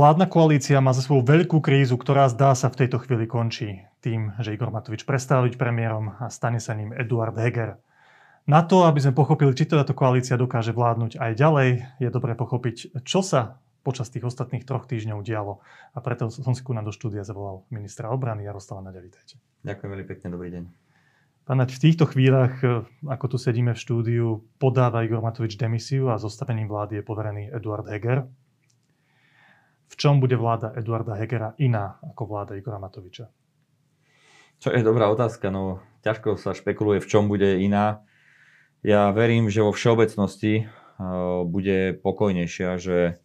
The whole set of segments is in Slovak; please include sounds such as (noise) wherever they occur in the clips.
Vládna koalícia má za svoju veľkú krízu, ktorá zdá sa v tejto chvíli končí tým, že Igor Matovič prestáva byť premiérom a stane sa ním Eduard Heger. Na to, aby sme pochopili, či táto koalícia dokáže vládnuť aj ďalej, je dobré pochopiť, čo sa počas tých ostatných troch týždňov dialo. A preto som si ku nám do štúdia zavolal ministra obrany Jaroslava Naďa. Vítajte. Ďakujem veľmi pekne, dobrý deň. Pán Naď, v týchto chvíľach, ako tu sedíme v štúdiu, podáva Igor Matovič demisiu a zostavením vlády je poverený Eduard Heger v čom bude vláda Eduarda Hegera iná ako vláda Igora Matoviča? Čo je dobrá otázka, no ťažko sa špekuluje, v čom bude iná. Ja verím, že vo všeobecnosti uh, bude pokojnejšia, že,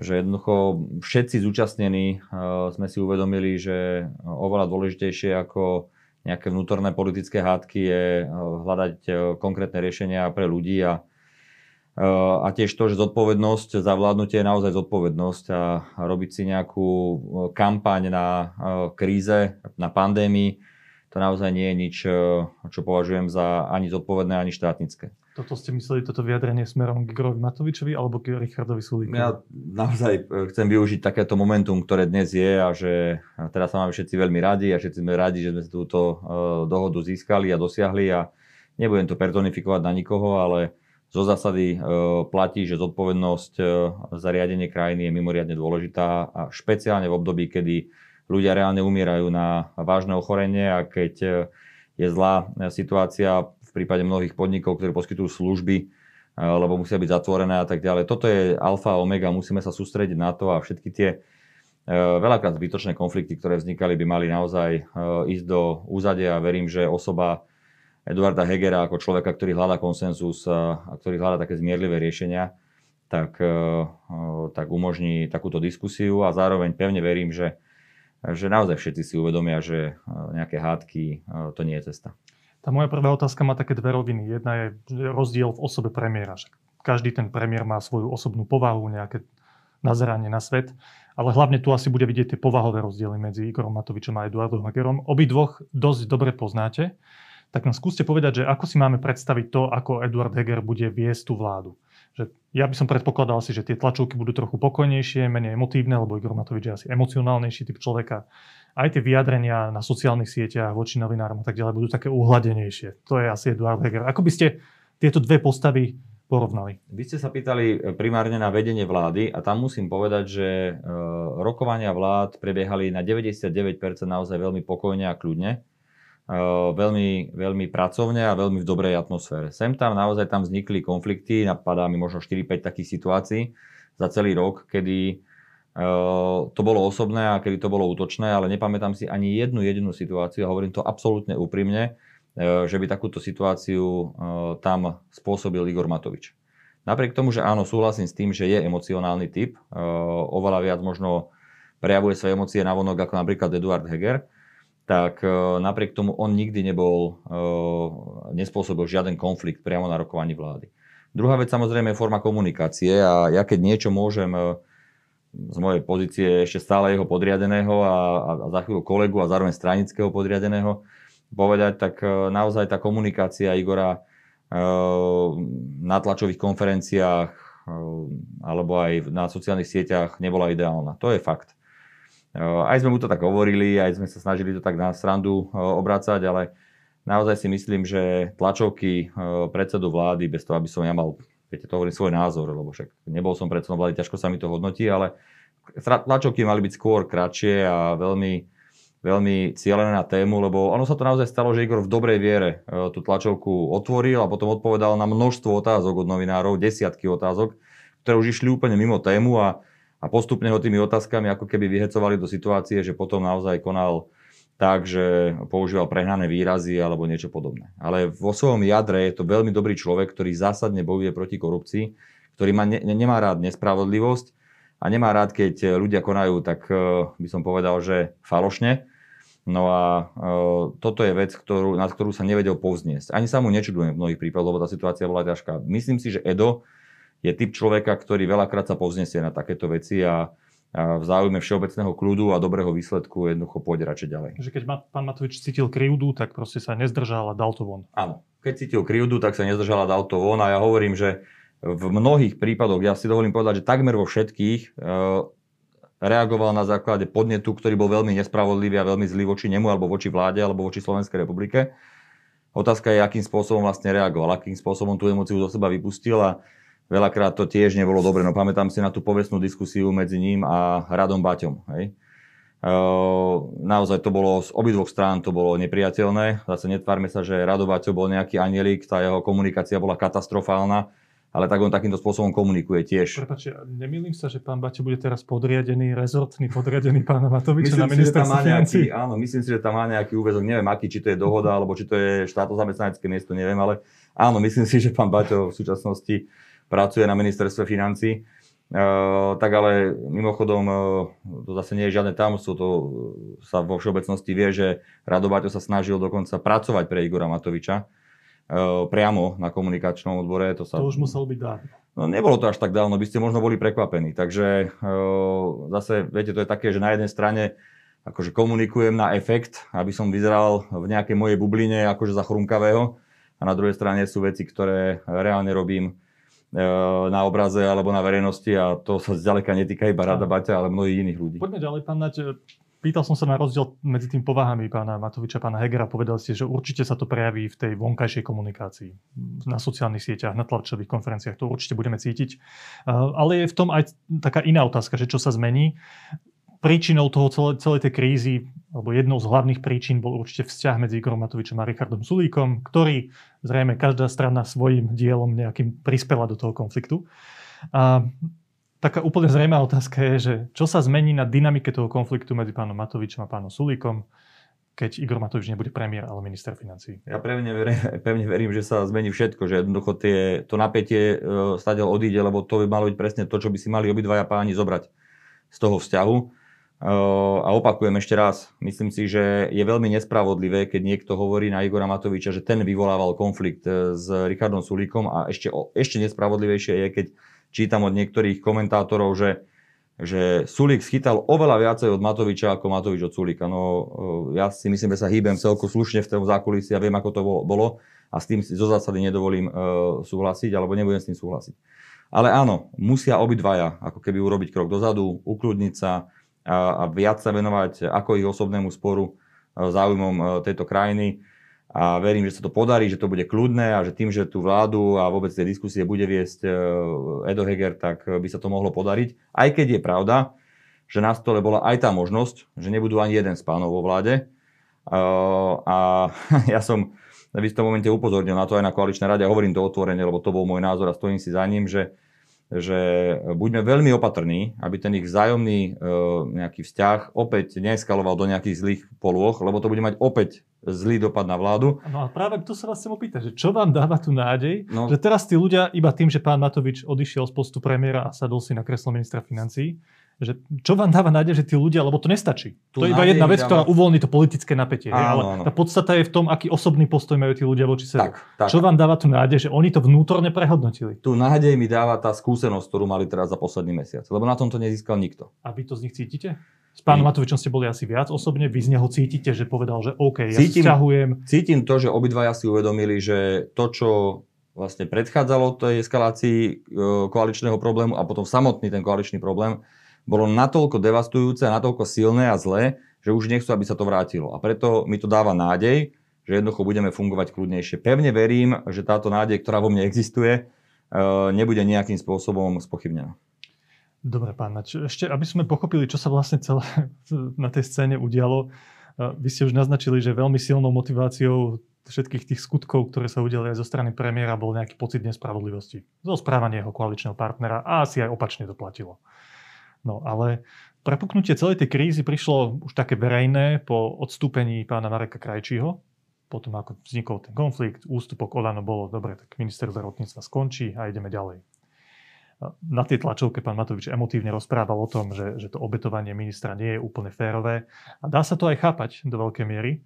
že jednoducho všetci zúčastnení uh, sme si uvedomili, že oveľa dôležitejšie ako nejaké vnútorné politické hádky je uh, hľadať konkrétne riešenia pre ľudí a a tiež to, že zodpovednosť za vládnutie je naozaj zodpovednosť a robiť si nejakú e, kampaň na e, kríze, na pandémii, to naozaj nie je nič, e, čo považujem za ani zodpovedné, ani štátnické. Toto ste mysleli, toto vyjadrenie smerom k Igorovi Matovičovi alebo k Richardovi Sulíkovi? Ja naozaj chcem využiť takéto momentum, ktoré dnes je a že teraz sa máme všetci veľmi radi a všetci sme radi, že sme túto dohodu získali a dosiahli a nebudem to personifikovať na nikoho, ale zo zásady e, platí, že zodpovednosť e, za riadenie krajiny je mimoriadne dôležitá a špeciálne v období, kedy ľudia reálne umierajú na vážne ochorenie a keď e, je zlá situácia v prípade mnohých podnikov, ktorí poskytujú služby, lebo musia byť zatvorené a tak ďalej. Toto je alfa a omega, musíme sa sústrediť na to a všetky tie veľakrát zbytočné konflikty, ktoré vznikali, by mali naozaj ísť do úzadia a verím, že osoba Eduarda Hegera ako človeka, ktorý hľadá konsenzus a ktorý hľadá také zmierlivé riešenia, tak, e, e, tak umožní takúto diskusiu a zároveň pevne verím, že, že naozaj všetci si uvedomia, že e, nejaké hádky to nie je cesta. Tá moja prvá otázka má také dve roviny. Jedna je rozdiel v osobe premiéra. Každý ten premiér má svoju osobnú povahu, nejaké nazeranie na svet, ale hlavne tu asi bude vidieť tie povahové rozdiely medzi Igorom Matovičom a Eduardom Hagerom. Obidvoch dosť dobre poznáte tak nám skúste povedať, že ako si máme predstaviť to, ako Eduard Heger bude viesť tú vládu. Že ja by som predpokladal si, že tie tlačovky budú trochu pokojnejšie, menej emotívne, lebo Igor Matovič je asi emocionálnejší typ človeka. Aj tie vyjadrenia na sociálnych sieťach voči novinárom a tak ďalej budú také uhladenejšie. To je asi Eduard Heger. Ako by ste tieto dve postavy porovnali? Vy ste sa pýtali primárne na vedenie vlády a tam musím povedať, že e, rokovania vlád prebiehali na 99% naozaj veľmi pokojne a kľudne veľmi, veľmi pracovne a veľmi v dobrej atmosfére. Sem tam naozaj tam vznikli konflikty, napadá mi možno 4-5 takých situácií za celý rok, kedy to bolo osobné a kedy to bolo útočné, ale nepamätám si ani jednu jedinú situáciu a hovorím to absolútne úprimne, že by takúto situáciu tam spôsobil Igor Matovič. Napriek tomu, že áno, súhlasím s tým, že je emocionálny typ, oveľa viac možno prejavuje svoje emócie na vonok ako napríklad Eduard Heger, tak e, napriek tomu on nikdy nebol, e, nespôsobil žiaden konflikt priamo na rokovaní vlády. Druhá vec samozrejme je forma komunikácie a ja keď niečo môžem e, z mojej pozície ešte stále jeho podriadeného a, a za chvíľu kolegu a zároveň stranického podriadeného povedať, tak naozaj tá komunikácia Igora na tlačových konferenciách alebo aj na sociálnych sieťach nebola ideálna. To je fakt. Aj sme mu to tak hovorili, aj sme sa snažili to tak na srandu obrácať, ale naozaj si myslím, že tlačovky predsedu vlády, bez toho, aby som ja mal, viete, to hovorím svoj názor, lebo však nebol som predsedom vlády, ťažko sa mi to hodnotí, ale tlačovky mali byť skôr kratšie a veľmi, veľmi cieľené na tému, lebo ono sa to naozaj stalo, že Igor v dobrej viere tú tlačovku otvoril a potom odpovedal na množstvo otázok od novinárov, desiatky otázok, ktoré už išli úplne mimo tému a a postupne ho tými otázkami ako keby vyhecovali do situácie, že potom naozaj konal tak, že používal prehnané výrazy alebo niečo podobné. Ale vo svojom jadre je to veľmi dobrý človek, ktorý zásadne bojuje proti korupcii, ktorý má, ne, nemá rád nespravodlivosť a nemá rád, keď ľudia konajú, tak eh, by som povedal, že falošne. No a e, toto je vec, ktorú, nad ktorú sa nevedel povzniesť. Ani sa mu nečudujem v mnohých prípadoch, lebo tá situácia bola ťažká. Myslím si, že Edo je typ človeka, ktorý veľakrát sa povznesie na takéto veci a, a v záujme všeobecného kľudu a dobrého výsledku jednoducho pôjde radšej ďalej. Že keď pán Matovič cítil krivdu, tak proste sa nezdržal a dal to von. Áno, keď cítil krivdu, tak sa nezdržal a dal to von a ja hovorím, že v mnohých prípadoch, ja si dovolím povedať, že takmer vo všetkých, e, reagoval na základe podnetu, ktorý bol veľmi nespravodlivý a veľmi zlý voči nemu, alebo voči vláde, alebo voči Slovenskej republike. Otázka je, akým spôsobom vlastne reagoval, akým spôsobom tú emociu do seba vypustil a veľakrát to tiež nebolo dobre. No pamätám si na tú povestnú diskusiu medzi ním a Radom Baťom. Hej. Ehm, naozaj to bolo z obidvoch strán to bolo nepriateľné. Zase netvárme sa, že Rado Baťo bol nejaký anielik, tá jeho komunikácia bola katastrofálna, ale tak on takýmto spôsobom komunikuje tiež. Prepačte, nemýlim sa, že pán Baťo bude teraz podriadený, rezortný podriadený pána Matoviča myslím na ministerstve financí. Áno, myslím si, že tam má nejaký úvezok, neviem aký, či to je dohoda, alebo či to je štátno-zamestnanecké miesto, neviem, ale áno, myslím si, že pán Baťo v súčasnosti pracuje na ministerstve financí. Uh, tak ale mimochodom, uh, to zase nie je žiadne tamstvo, to sa vo všeobecnosti vie, že Rado Baťo sa snažil dokonca pracovať pre Igora Matoviča uh, priamo na komunikačnom odbore. To, sa... to už muselo byť dávno. No nebolo to až tak dávno, by ste možno boli prekvapení. Takže zase, viete, to je také, že na jednej strane akože komunikujem na efekt, aby som vyzeral v nejakej mojej bubline akože za chrumkavého a na druhej strane sú veci, ktoré reálne robím E, na obraze alebo na verejnosti a to sa zďaleka netýka iba Rada Baťa, ale mnohých iných ľudí. Poďme ďalej, pán Nať. Pýtal som sa na rozdiel medzi tým povahami pána Matoviča a pána Hegera. Povedal ste, že určite sa to prejaví v tej vonkajšej komunikácii, na sociálnych sieťach, na tlačových konferenciách. To určite budeme cítiť. E, ale je v tom aj taká iná otázka, že čo sa zmení príčinou toho celé, celej tej krízy, alebo jednou z hlavných príčin bol určite vzťah medzi Igorom Matovičom a Richardom Sulíkom, ktorý zrejme každá strana svojim dielom nejakým prispela do toho konfliktu. A taká úplne zrejmá otázka je, že čo sa zmení na dynamike toho konfliktu medzi pánom Matovičom a pánom Sulíkom, keď Igor Matovič nebude premiér, ale minister financí. Ja pevne verím, (laughs) pevne verím, že sa zmení všetko, že jednoducho tie, to napätie uh, stadiaľ odíde, lebo to by malo byť presne to, čo by si mali obidvaja páni zobrať z toho vzťahu a opakujem ešte raz, myslím si, že je veľmi nespravodlivé, keď niekto hovorí na Igora Matoviča, že ten vyvolával konflikt e, s Richardom Sulíkom a ešte, ešte nespravodlivejšie je, keď čítam od niektorých komentátorov, že, že Sulík schytal oveľa viacej od Matoviča ako Matovič od Sulíka. No e, ja si myslím, že sa hýbem celko slušne v tom zákulisí a viem, ako to bolo a s tým zo zásady nedovolím uh, súhlasiť alebo nebudem s tým súhlasiť. Ale áno, musia obidvaja ako keby urobiť krok dozadu, ukludniť sa, a, a viac sa venovať ako ich osobnému sporu e, záujmom e, tejto krajiny. A verím, že sa to podarí, že to bude kľudné a že tým, že tú vládu a vôbec tie diskusie bude viesť e, Edo Heger, tak by sa to mohlo podariť. Aj keď je pravda, že na stole bola aj tá možnosť, že nebudú ani jeden z pánov vo vláde. A (laughs) ja som v istom momente upozornil na to aj na koaličnej rade a hovorím to otvorene, lebo to bol môj názor a stojím si za ním, že že buďme veľmi opatrní, aby ten ich vzájomný e, nejaký vzťah opäť neeskaloval do nejakých zlých polôch, lebo to bude mať opäť zlý dopad na vládu. No a práve tu sa vás chcem opýtať, že čo vám dáva tu nádej, no. že teraz tí ľudia iba tým, že pán Matovič odišiel z postu premiéra a sadol si na kreslo ministra financí, že čo vám dáva nádej, že tí ľudia, lebo to nestačí. Tu to je iba jedna vec, dáva... ktorá uvoľní to politické napätie. Áno, ale áno. tá podstata je v tom, aký osobný postoj majú tí ľudia voči sebe. Tak, tak. Čo vám dáva tu nádej, že oni to vnútorne prehodnotili? Tu nádej mi dáva tá skúsenosť, ktorú mali teraz za posledný mesiac. Lebo na tom to nezískal nikto. A vy to z nich cítite? S pánom Matovičom ste boli asi viac osobne, vy z neho cítite, že povedal, že OK, ja cítim, sťahujem. Cítim to, že obidvaja si uvedomili, že to, čo vlastne predchádzalo tej eskalácii e, koaličného problému a potom samotný ten koaličný problém, bolo natoľko devastujúce a natoľko silné a zlé, že už nechcú, aby sa to vrátilo. A preto mi to dáva nádej, že jednoducho budeme fungovať kľudnejšie. Pevne verím, že táto nádej, ktorá vo mne existuje, e, nebude nejakým spôsobom spochybnená. Dobre, pán Nač. Ešte, aby sme pochopili, čo sa vlastne celé (laughs) na tej scéne udialo. E, vy ste už naznačili, že veľmi silnou motiváciou všetkých tých skutkov, ktoré sa udiali aj zo strany premiéra, bol nejaký pocit nespravodlivosti. Zo správania jeho koaličného partnera a asi aj opačne to platilo. No ale prepuknutie celej tej krízy prišlo už také verejné po odstúpení pána Mareka Krajčího, potom ako vznikol ten konflikt, ústupok Olano bolo, dobre, tak minister zdravotníctva skončí a ideme ďalej. Na tej tlačovke pán Matovič emotívne rozprával o tom, že, že to obetovanie ministra nie je úplne férové. A dá sa to aj chápať do veľkej miery,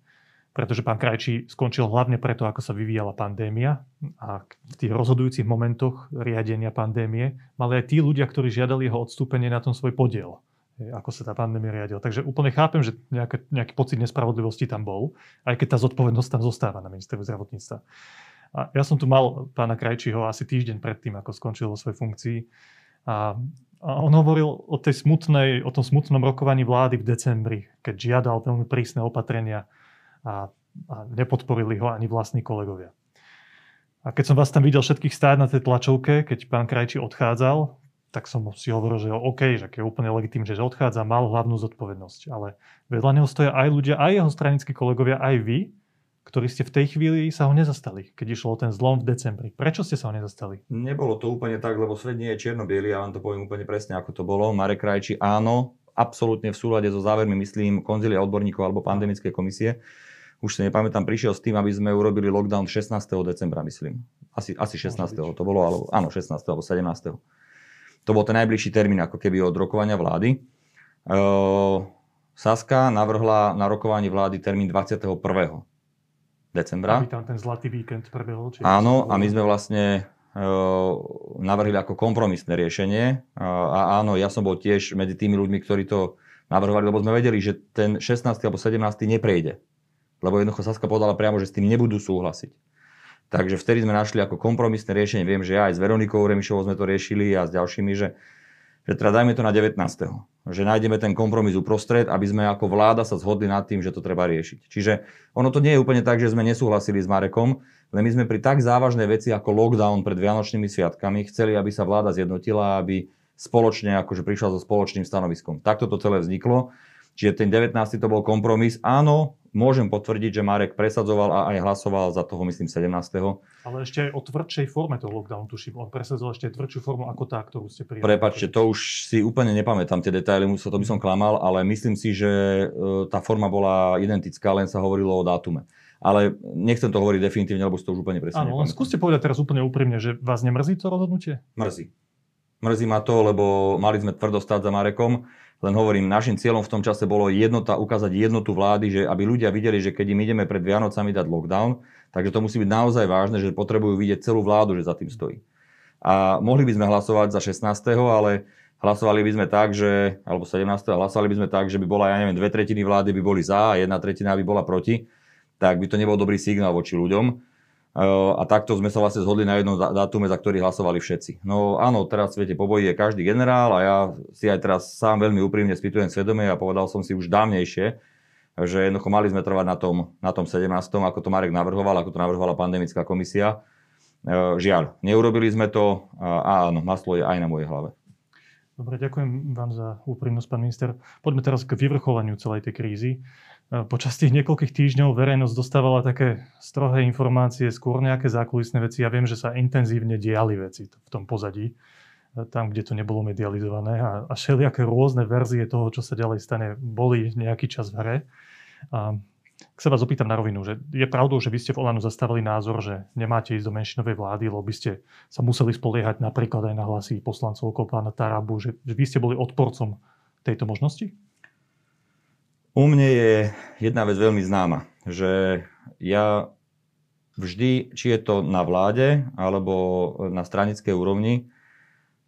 pretože pán Krajčí skončil hlavne preto, ako sa vyvíjala pandémia a v tých rozhodujúcich momentoch riadenia pandémie mali aj tí ľudia, ktorí žiadali jeho odstúpenie na tom svoj podiel ako sa tá pandémia riadila. Takže úplne chápem, že nejaký, nejaký pocit nespravodlivosti tam bol, aj keď tá zodpovednosť tam zostáva na ministerstve zdravotníctva. A ja som tu mal pána Krajčího asi týždeň predtým, ako skončil vo svojej funkcii A, a on hovoril o, tej smutnej, o tom smutnom rokovaní vlády v decembri, keď žiadal veľmi prísne opatrenia a, a nepodporili ho ani vlastní kolegovia. A keď som vás tam videl všetkých stáť na tej tlačovke, keď pán Krajčí odchádzal, tak som si hovoril, že OK, že je úplne legitimné, že odchádza, mal hlavnú zodpovednosť. Ale vedľa neho stoja aj ľudia, aj jeho stranickí kolegovia, aj vy, ktorí ste v tej chvíli sa ho nezastali, keď išlo o ten zlom v decembri. Prečo ste sa ho nezastali? Nebolo to úplne tak, lebo svet nie je čierno ja vám to poviem úplne presne, ako to bolo. Marek Krajčí, áno, absolútne v súlade so závermi, myslím, konzilia odborníkov alebo pandemickej komisie. Už si nepamätám, prišiel s tým, aby sme urobili lockdown 16. decembra, myslím. Asi, asi 16. to bolo, alebo, áno, 16. alebo 17. To bol ten najbližší termín ako keby od rokovania vlády. Saska navrhla na rokovanie vlády termín 21. decembra. Aby tam ten zlatý víkend prebehol? Či áno, a my sme vlastne navrhli ako kompromisné riešenie. A áno, ja som bol tiež medzi tými ľuďmi, ktorí to navrhovali, lebo sme vedeli, že ten 16. alebo 17. neprejde. Lebo jednoducho Saska povedala priamo, že s tým nebudú súhlasiť. Takže vtedy sme našli ako kompromisné riešenie, viem, že aj s Veronikou Remišovou sme to riešili a s ďalšími, že, že teda dajme to na 19. Že nájdeme ten kompromis uprostred, aby sme ako vláda sa zhodli nad tým, že to treba riešiť. Čiže ono to nie je úplne tak, že sme nesúhlasili s Marekom, len my sme pri tak závažnej veci ako lockdown pred Vianočnými sviatkami chceli, aby sa vláda zjednotila, aby spoločne akože prišla so spoločným stanoviskom. Takto to celé vzniklo. Čiže ten 19. to bol kompromis. Áno, môžem potvrdiť, že Marek presadzoval a aj hlasoval za toho, myslím, 17. Ale ešte aj o tvrdšej forme toho lockdownu, tuším. On presadzoval ešte tvrdšiu formu ako tá, ktorú ste prijali. Prepačte, to už si úplne nepamätám tie detaily, to by som klamal, ale myslím si, že e, tá forma bola identická, len sa hovorilo o dátume. Ale nechcem to hovoriť definitívne, lebo si to už úplne presne Áno, skúste povedať teraz úplne úprimne, že vás nemrzí to rozhodnutie? Mrzí. Mrzí ma to, lebo mali sme tvrdo stáť za Marekom len hovorím, našim cieľom v tom čase bolo jednota, ukázať jednotu vlády, že aby ľudia videli, že keď im ideme pred Vianocami dať lockdown, takže to musí byť naozaj vážne, že potrebujú vidieť celú vládu, že za tým stojí. A mohli by sme hlasovať za 16. ale hlasovali by sme tak, že, alebo 17. hlasovali by sme tak, že by bola, ja neviem, dve tretiny vlády by boli za a jedna tretina by bola proti, tak by to nebol dobrý signál voči ľuďom. A takto sme sa vlastne zhodli na jednom dátume, za ktorý hlasovali všetci. No áno, teraz v svete poboji je každý generál a ja si aj teraz sám veľmi úprimne spýtujem svedomie a povedal som si už dávnejšie, že jednoducho mali sme trvať na tom, na tom 17. ako to Marek navrhoval, ako to navrhovala pandemická komisia. Žiaľ, neurobili sme to a áno, maslo je aj na mojej hlave. Dobre, ďakujem vám za úprimnosť, pán minister. Poďme teraz k vyvrcholaniu celej tej krízy. Počas tých niekoľkých týždňov verejnosť dostávala také strohé informácie, skôr nejaké zákulisné veci. Ja viem, že sa intenzívne diali veci v tom pozadí, e, tam, kde to nebolo medializované a, a všelijaké rôzne verzie toho, čo sa ďalej stane, boli nejaký čas v hre. A ak sa vás opýtam na rovinu, že je pravdou, že vy ste v Olanu zastávali názor, že nemáte ísť do menšinovej vlády, lebo by ste sa museli spoliehať napríklad aj na hlasy poslancov okolo pána Tarabu, že, že vy ste boli odporcom tejto možnosti? U mne je jedna vec veľmi známa, že ja vždy, či je to na vláde alebo na stranickej úrovni,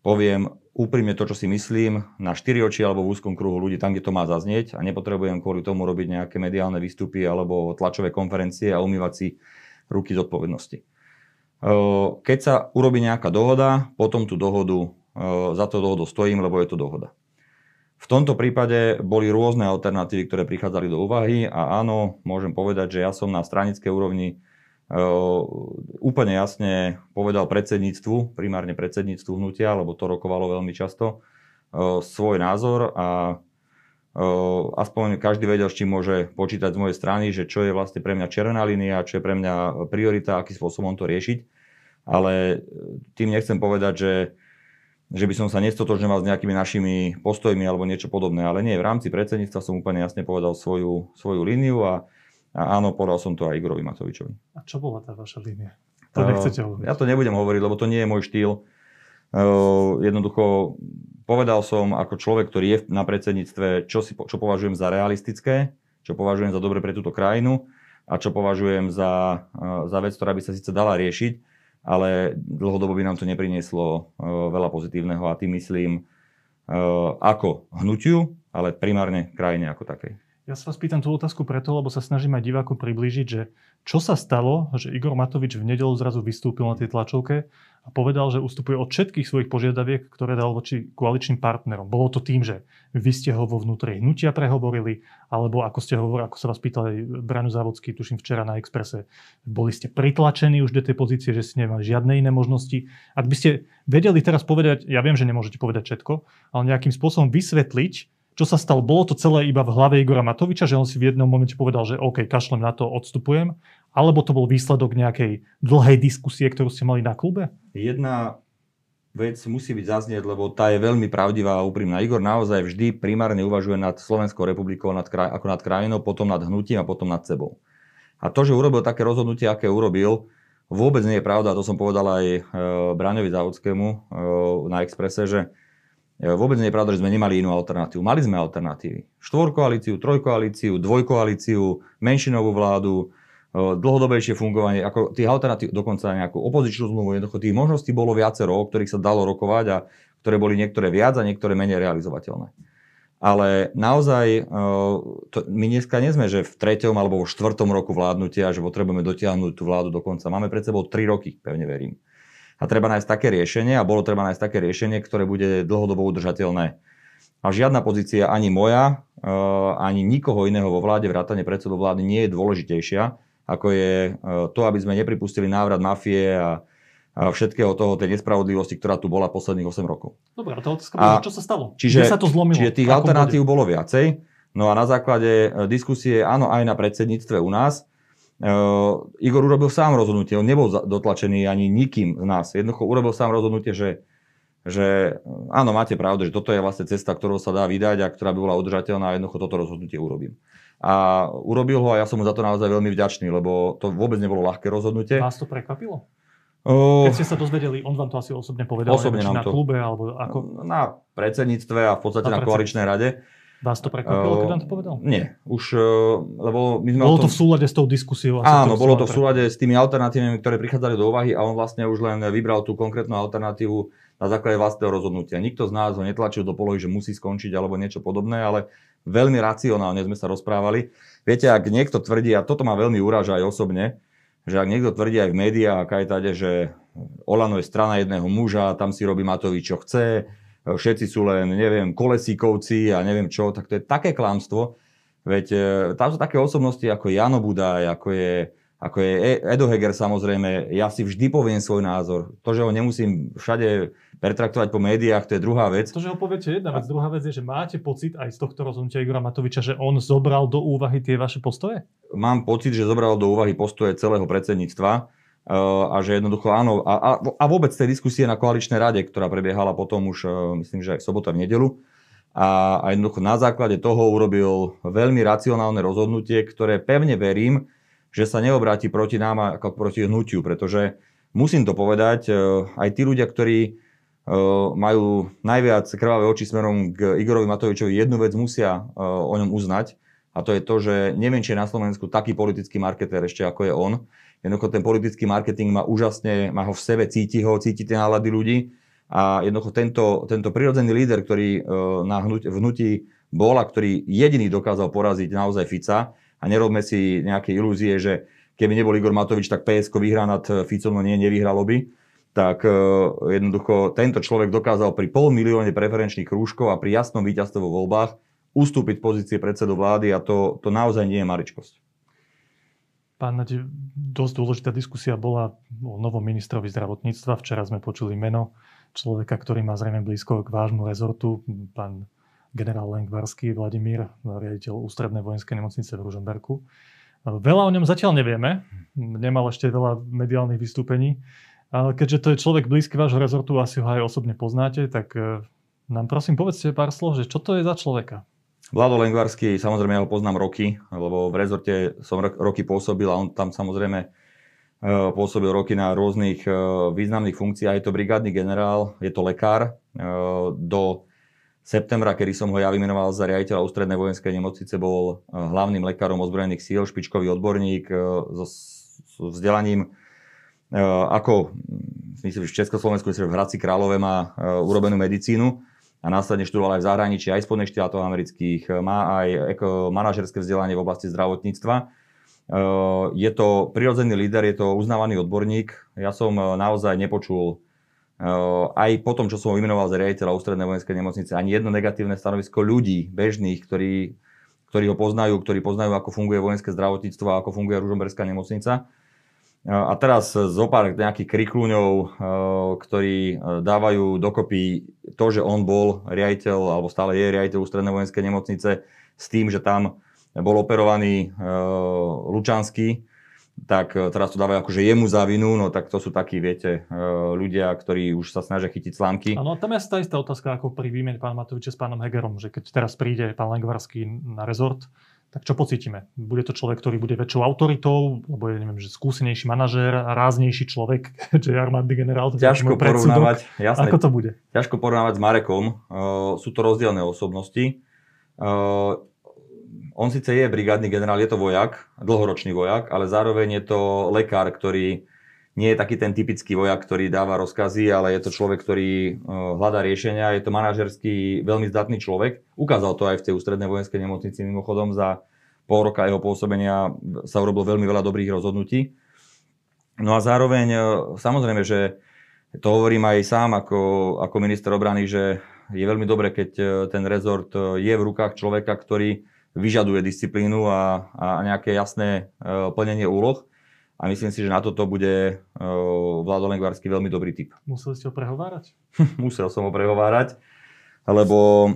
poviem úprimne to, čo si myslím, na štyri oči alebo v úzkom kruhu ľudí, tam, kde to má zaznieť a nepotrebujem kvôli tomu robiť nejaké mediálne výstupy alebo tlačové konferencie a umývať si ruky z odpovednosti. Keď sa urobí nejaká dohoda, potom tú dohodu, za to dohodu stojím, lebo je to dohoda. V tomto prípade boli rôzne alternatívy, ktoré prichádzali do úvahy a áno, môžem povedať, že ja som na stranickej úrovni e, úplne jasne povedal predsedníctvu, primárne predsedníctvu hnutia, lebo to rokovalo veľmi často, e, svoj názor a e, aspoň každý vedel, s čím môže počítať z mojej strany, že čo je vlastne pre mňa červená línia, čo je pre mňa priorita, akým spôsobom to riešiť. Ale tým nechcem povedať, že že by som sa nestotožňoval s nejakými našimi postojmi alebo niečo podobné. Ale nie, v rámci predsedníctva som úplne jasne povedal svoju, svoju líniu a, a áno, povedal som to aj Igorovi Matovičovi. A čo bola tá vaša línia? To nechcete hovoriť. Ja to nebudem hovoriť, lebo to nie je môj štýl. Uh, jednoducho povedal som ako človek, ktorý je na predsedníctve, čo, si, čo považujem za realistické, čo považujem za dobre pre túto krajinu a čo považujem za, uh, za vec, ktorá by sa síce dala riešiť, ale dlhodobo by nám to neprinieslo e, veľa pozitívneho a tým myslím e, ako hnutiu, ale primárne krajine ako takej. Ja sa vás pýtam tú otázku preto, lebo sa snažím aj diváku priblížiť, že čo sa stalo, že Igor Matovič v nedelu zrazu vystúpil na tej tlačovke a povedal, že ustupuje od všetkých svojich požiadaviek, ktoré dal voči koaličným partnerom. Bolo to tým, že vy ste ho vo vnútri hnutia prehovorili, alebo ako ste hovorili, ako sa vás pýtal aj Braňo Závodský, tuším včera na Exprese, boli ste pritlačení už do tej pozície, že ste nemali žiadne iné možnosti. Ak by ste vedeli teraz povedať, ja viem, že nemôžete povedať všetko, ale nejakým spôsobom vysvetliť, čo sa stalo? Bolo to celé iba v hlave Igora Matoviča, že on si v jednom momente povedal, že OK, kašlem na to, odstupujem? Alebo to bol výsledok nejakej dlhej diskusie, ktorú ste mali na klube? Jedna vec musí byť zaznieť, lebo tá je veľmi pravdivá a úprimná. Igor naozaj vždy primárne uvažuje nad Slovenskou republikou nad kraj, ako nad krajinou, potom nad hnutím a potom nad sebou. A to, že urobil také rozhodnutie, aké urobil, vôbec nie je pravda. To som povedal aj e, Braňovi Závodskému e, na Exprese, že vôbec nie je pravda, že sme nemali inú alternatívu. Mali sme alternatívy. Štvorkoalíciu, trojkoalíciu, dvojkoalíciu, menšinovú vládu, e, dlhodobejšie fungovanie, ako tých alternatív, dokonca nejakú opozičnú zmluvu, jednoducho tých možností bolo viacero, o ktorých sa dalo rokovať a ktoré boli niektoré viac a niektoré menej realizovateľné. Ale naozaj, e, to, my dneska nie sme, že v treťom alebo v štvrtom roku vládnutia, že potrebujeme dotiahnuť tú vládu do konca. Máme pred sebou tri roky, pevne verím a treba nájsť také riešenie a bolo treba nájsť také riešenie, ktoré bude dlhodobo udržateľné. A žiadna pozícia ani moja, e, ani nikoho iného vo vláde, vrátane predsedu vlády, nie je dôležitejšia, ako je e, to, aby sme nepripustili návrat mafie a, všetkého toho, tej nespravodlivosti, ktorá tu bola posledných 8 rokov. Dobre, a tá otázka bola, čo sa stalo? Čiže, Kde sa to zlomilo? Čiže tých alternatív bolo viacej. No a na základe e, diskusie, áno, aj na predsedníctve u nás, Igor urobil sám rozhodnutie, on nebol dotlačený ani nikým z nás. Jednoducho urobil sám rozhodnutie, že, že áno, máte pravdu, že toto je vlastne cesta, ktorou sa dá vydať a ktorá by bola udržateľná a jednoducho toto rozhodnutie urobím. A urobil ho a ja som mu za to naozaj veľmi vďačný, lebo to vôbec nebolo ľahké rozhodnutie. Vás to prekvapilo? Keď ste sa dozvedeli, on vám to asi osobne povedal, osobne nám na to. klube alebo ako? Na predsedníctve a v podstate na, na koaličnej rade. Vás to prekvapilo, keď vám to povedal? Nie, už, e, lebo my sme Bolo tom... to v súlade s tou diskusiou? Áno, bolo to v súlade s tými alternatívami, ktoré prichádzali do úvahy a on vlastne už len vybral tú konkrétnu alternatívu na základe vlastného rozhodnutia. Nikto z nás ho netlačil do polohy, že musí skončiť alebo niečo podobné, ale veľmi racionálne sme sa rozprávali. Viete, ak niekto tvrdí, a toto ma veľmi uráža aj osobne, že ak niekto tvrdí aj v médiách, aj tade, že Olano je strana jedného muža, tam si robí Matovič, čo chce, všetci sú len, neviem, kolesíkovci a neviem čo, tak to je také klamstvo. Veď e, tam sú také osobnosti ako Jano Budaj, ako je, ako je e- Edo Heger samozrejme. Ja si vždy poviem svoj názor. To, že ho nemusím všade pertraktovať po médiách, to je druhá vec. To, že ho poviete jedna vec. Druhá vec je, že máte pocit aj z tohto rozhodnutia Igora Matoviča, že on zobral do úvahy tie vaše postoje? Mám pocit, že zobral do úvahy postoje celého predsedníctva a že jednoducho áno, a, a, a vôbec tej diskusie na koaličnej rade, ktorá prebiehala potom už, eh, myslím, že aj v sobota v nedelu, a, a jednoducho na základe toho urobil veľmi racionálne rozhodnutie, ktoré pevne verím, že sa neobráti proti nám ako proti hnutiu, pretože musím to povedať, eh, aj tí ľudia, ktorí majú najviac krvavé oči smerom k Igorovi Matovičovi, jednu vec musia o ňom uznať, a to je to, že neviem, či je na Slovensku taký politický marketér ešte ako je on, Jednoducho ten politický marketing má úžasne, má ho v sebe, cíti ho, cíti tie nálady ľudí a jednoducho tento, tento prirodzený líder, ktorý e, na hnutí bol a ktorý jediný dokázal poraziť naozaj Fica a nerobme si nejaké ilúzie, že keby nebol Igor Matovič, tak PSK vyhrá nad Ficom, no nie, nevyhralo by tak e, jednoducho tento človek dokázal pri pol milióne preferenčných krúžkov a pri jasnom víťazstve vo voľbách ustúpiť pozície predsedu vlády a to, to naozaj nie je maličkosť. Pán Nadi, dosť dôležitá diskusia bola o novom ministrovi zdravotníctva. Včera sme počuli meno človeka, ktorý má zrejme blízko k vášmu rezortu, pán generál Lengvarský Vladimír, riaditeľ Ústrednej vojenskej nemocnice v Ružomberku. Veľa o ňom zatiaľ nevieme, nemal ešte veľa mediálnych vystúpení, ale keďže to je človek blízky vášho rezortu, asi ho aj osobne poznáte, tak eh, nám prosím povedzte pár slov, že čo to je za človeka? Vlado Lengvarský, samozrejme ja ho poznám roky, lebo v rezorte som roky pôsobil a on tam samozrejme e, pôsobil roky na rôznych e, významných funkciách. Je to brigádny generál, je to lekár. E, do septembra, kedy som ho ja vymenoval za riaditeľa ústrednej vojenskej nemocnice, bol hlavným lekárom ozbrojených síl, špičkový odborník so, vzdelaním ako myslím, že v Československu, myslím, že v Hradci Králové má urobenú medicínu a následne študoval aj v zahraničí, aj v Spodných štátoch amerických, má aj manažerské vzdelanie v oblasti zdravotníctva. Je to prirodzený líder, je to uznávaný odborník. Ja som naozaj nepočul aj po tom, čo som ho vymenoval za riaditeľa ústrednej vojenskej nemocnice, ani jedno negatívne stanovisko ľudí, bežných, ktorí, ktorí ho poznajú, ktorí poznajú, ako funguje vojenské zdravotníctvo a ako funguje Ružomberská nemocnica. A teraz zo pár nejakých krikľúňov, eh, ktorí eh, dávajú dokopy to, že on bol riaditeľ, alebo stále je riaditeľ ústrednej vojenskej nemocnice s tým, že tam bol operovaný Lučanský, tak teraz to dávajú akože jemu za vinu, no tak to sú takí, viete, ľudia, ktorí už sa snažia chytiť slámky. Áno, tam je tá istá otázka ako pri výmene pána Matoviča s pánom Hegerom, že keď teraz príde pán Lengvarský na rezort, tak čo pocítime? Bude to človek, ktorý bude väčšou autoritou, lebo je, neviem, že skúsenejší manažér, ráznejší človek, (laughs) že je armádny generál. Ťažko porovnávať, jasné. Ako to bude? Ťažko porovnávať s Marekom. Uh, sú to rozdielne osobnosti. Uh, on síce je brigádny generál, je to vojak, dlhoročný vojak, ale zároveň je to lekár, ktorý nie je taký ten typický vojak, ktorý dáva rozkazy, ale je to človek, ktorý e, hľadá riešenia. Je to manažerský veľmi zdatný človek. Ukázal to aj v tej ústrednej vojenskej nemocnici mimochodom za pol roka jeho pôsobenia sa urobilo veľmi veľa dobrých rozhodnutí. No a zároveň, e, samozrejme, že to hovorím aj sám ako, ako minister obrany, že je veľmi dobre, keď e, ten rezort je v rukách človeka, ktorý vyžaduje disciplínu a, a nejaké jasné plnenie úloh a myslím si, že na toto bude uh, Vlado Lengvarský veľmi dobrý typ. Museli ste ho prehovárať? (laughs) Musel som ho prehovárať, lebo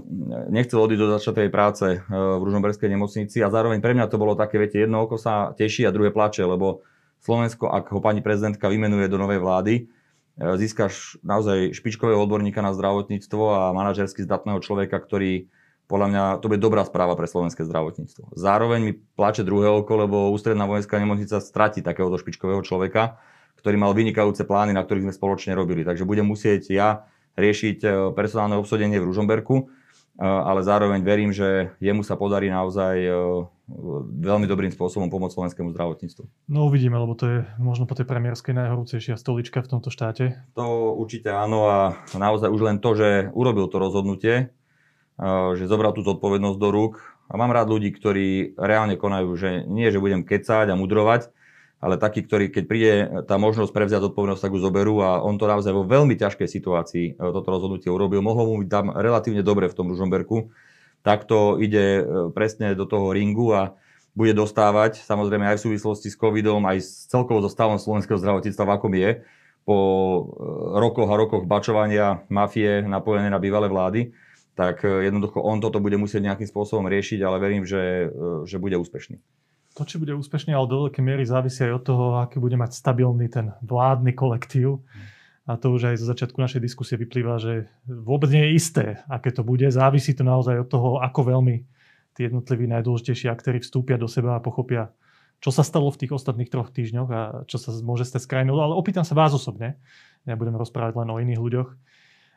nechcel odísť do začatej práce uh, v Ružomberskej nemocnici a zároveň pre mňa to bolo také, viete, jedno oko sa teší a druhé plače, lebo Slovensko, ak ho pani prezidentka vymenuje do novej vlády, uh, získaš naozaj špičkového odborníka na zdravotníctvo a manažersky zdatného človeka, ktorý podľa mňa to bude dobrá správa pre slovenské zdravotníctvo. Zároveň mi plače druhé oko, lebo ústredná vojenská nemocnica stratí takéhoto špičkového človeka, ktorý mal vynikajúce plány, na ktorých sme spoločne robili. Takže budem musieť ja riešiť e, personálne obsadenie v Ružomberku, e, ale zároveň verím, že jemu sa podarí naozaj e, veľmi dobrým spôsobom pomôcť slovenskému zdravotníctvu. No uvidíme, lebo to je možno po tej premiérskej najhorúcejšia stolička v tomto štáte. To určite áno a naozaj už len to, že urobil to rozhodnutie, že zobral tú zodpovednosť do rúk. A mám rád ľudí, ktorí reálne konajú, že nie, že budem kecať a mudrovať, ale takí, ktorí, keď príde tá možnosť prevziať zodpovednosť, tak ju zoberú a on to naozaj vo veľmi ťažkej situácii e, toto rozhodnutie urobil. Mohlo mu byť tam relatívne dobre v tom Ružomberku. Takto ide e, presne do toho ringu a bude dostávať, samozrejme aj v súvislosti s covidom, aj s celkovo so stavom slovenského zdravotníctva, v akom je, po e, rokoch a rokoch bačovania mafie napojené na bývalé vlády tak e, jednoducho on toto bude musieť nejakým spôsobom riešiť, ale verím, že, e, že bude úspešný. To, či bude úspešný, ale do veľkej miery závisí aj od toho, aký bude mať stabilný ten vládny kolektív. A to už aj zo začiatku našej diskusie vyplýva, že vôbec nie je isté, aké to bude. Závisí to naozaj od toho, ako veľmi tí jednotliví najdôležitejší aktéry vstúpia do seba a pochopia, čo sa stalo v tých ostatných troch týždňoch a čo sa môže stať s krajinou. Ale opýtam sa vás osobne, nebudem rozprávať len o iných ľuďoch.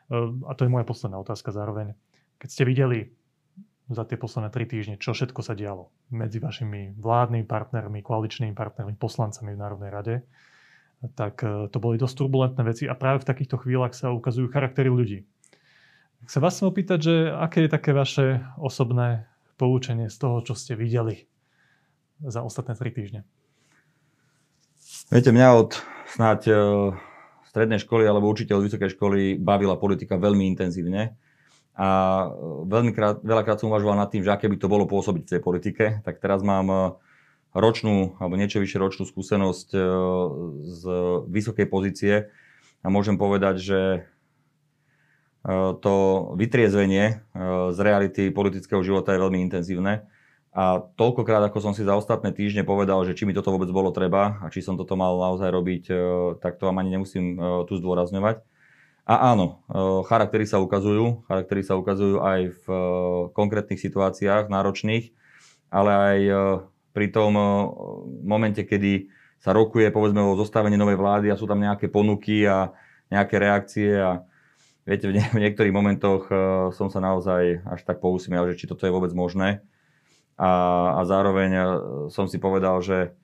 E, a to je moja posledná otázka zároveň. Keď ste videli za tie posledné tri týždne, čo všetko sa dialo medzi vašimi vládnymi partnermi, koaličnými partnermi, poslancami v Národnej rade, tak e, to boli dosť turbulentné veci a práve v takýchto chvíľach sa ukazujú charaktery ľudí. Tak sa vás chcem opýtať, že aké je také vaše osobné poučenie z toho, čo ste videli za ostatné tri týždne? Viete, mňa od snáď e, strednej školy alebo učiteľ vysokej školy bavila politika veľmi intenzívne a e, veľmi krát, veľakrát som uvažoval nad tým, že aké by to bolo pôsobiť v tej politike. Tak teraz mám e, ročnú, alebo niečo vyššie ročnú skúsenosť e, z vysokej pozície a môžem povedať, že to vytriezvenie z reality politického života je veľmi intenzívne. A toľkokrát, ako som si za ostatné týždne povedal, že či mi toto vôbec bolo treba a či som toto mal naozaj robiť, tak to vám ani nemusím tu zdôrazňovať. A áno, e, charaktery sa ukazujú, charaktery sa ukazujú aj v e, konkrétnych situáciách náročných, ale aj e, pri tom momente, kedy sa rokuje povedzme o zostavení novej vlády a sú tam nejaké ponuky a nejaké reakcie a viete, v, niektorých momentoch som sa naozaj až tak pousmial, že či toto je vôbec možné. A, a zároveň som si povedal, že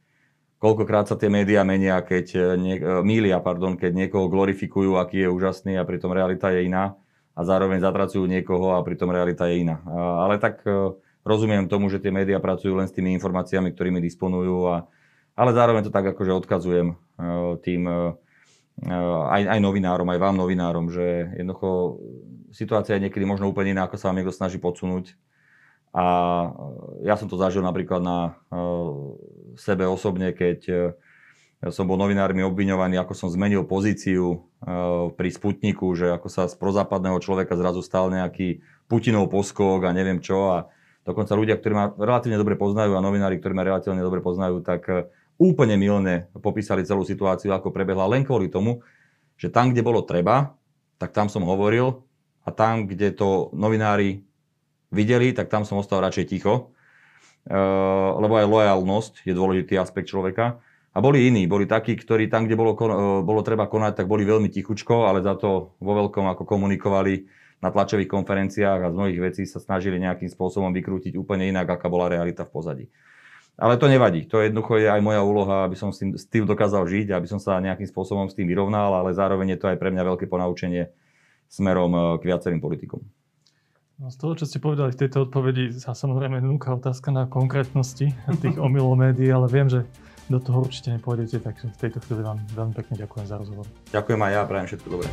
koľkokrát sa tie médiá menia, keď e, nie, e, mília, pardon, keď niekoho glorifikujú, aký je úžasný a pritom realita je iná. a zároveň zatracujú niekoho a pritom realita je iná. Ale tak e, rozumiem tomu, že tie médiá pracujú len s tými informáciami, ktorými disponujú, a, ale zároveň to tak akože odkazujem e, tým e, aj, aj novinárom, aj vám novinárom, že jednoducho situácia je niekedy možno úplne iná, ako sa vám niekto snaží podsunúť. A ja som to zažil napríklad na sebe osobne, keď ja som bol novinármi obviňovaný, ako som zmenil pozíciu pri Sputniku, že ako sa z prozápadného človeka zrazu stal nejaký Putinov poskok a neviem čo. A dokonca ľudia, ktorí ma relatívne dobre poznajú a novinári, ktorí ma relatívne dobre poznajú, tak úplne milne popísali celú situáciu, ako prebehla len kvôli tomu, že tam, kde bolo treba, tak tam som hovoril a tam, kde to novinári videli, tak tam som ostal radšej ticho. Uh, lebo aj lojalnosť je dôležitý aspekt človeka. A boli iní, boli takí, ktorí tam, kde bolo, e, bolo treba konať, tak boli veľmi tichučko, ale za to vo veľkom ako komunikovali na tlačových konferenciách a z mnohých vecí sa snažili nejakým spôsobom vykrútiť úplne inak, aká bola realita v pozadí. Ale to nevadí. To jednoducho je aj moja úloha, aby som s tým, dokázal žiť, aby som sa nejakým spôsobom s tým vyrovnal, ale zároveň je to aj pre mňa veľké ponaučenie smerom e, k viacerým politikom. No z toho, čo ste povedali v tejto odpovedi, sa samozrejme núka otázka na konkrétnosti tých (laughs) omylov médií, ale viem, že do toho určite nepôjdete, takže v tejto chvíli vám veľmi pekne ďakujem za rozhovor. Ďakujem aj ja, prajem všetko dobré.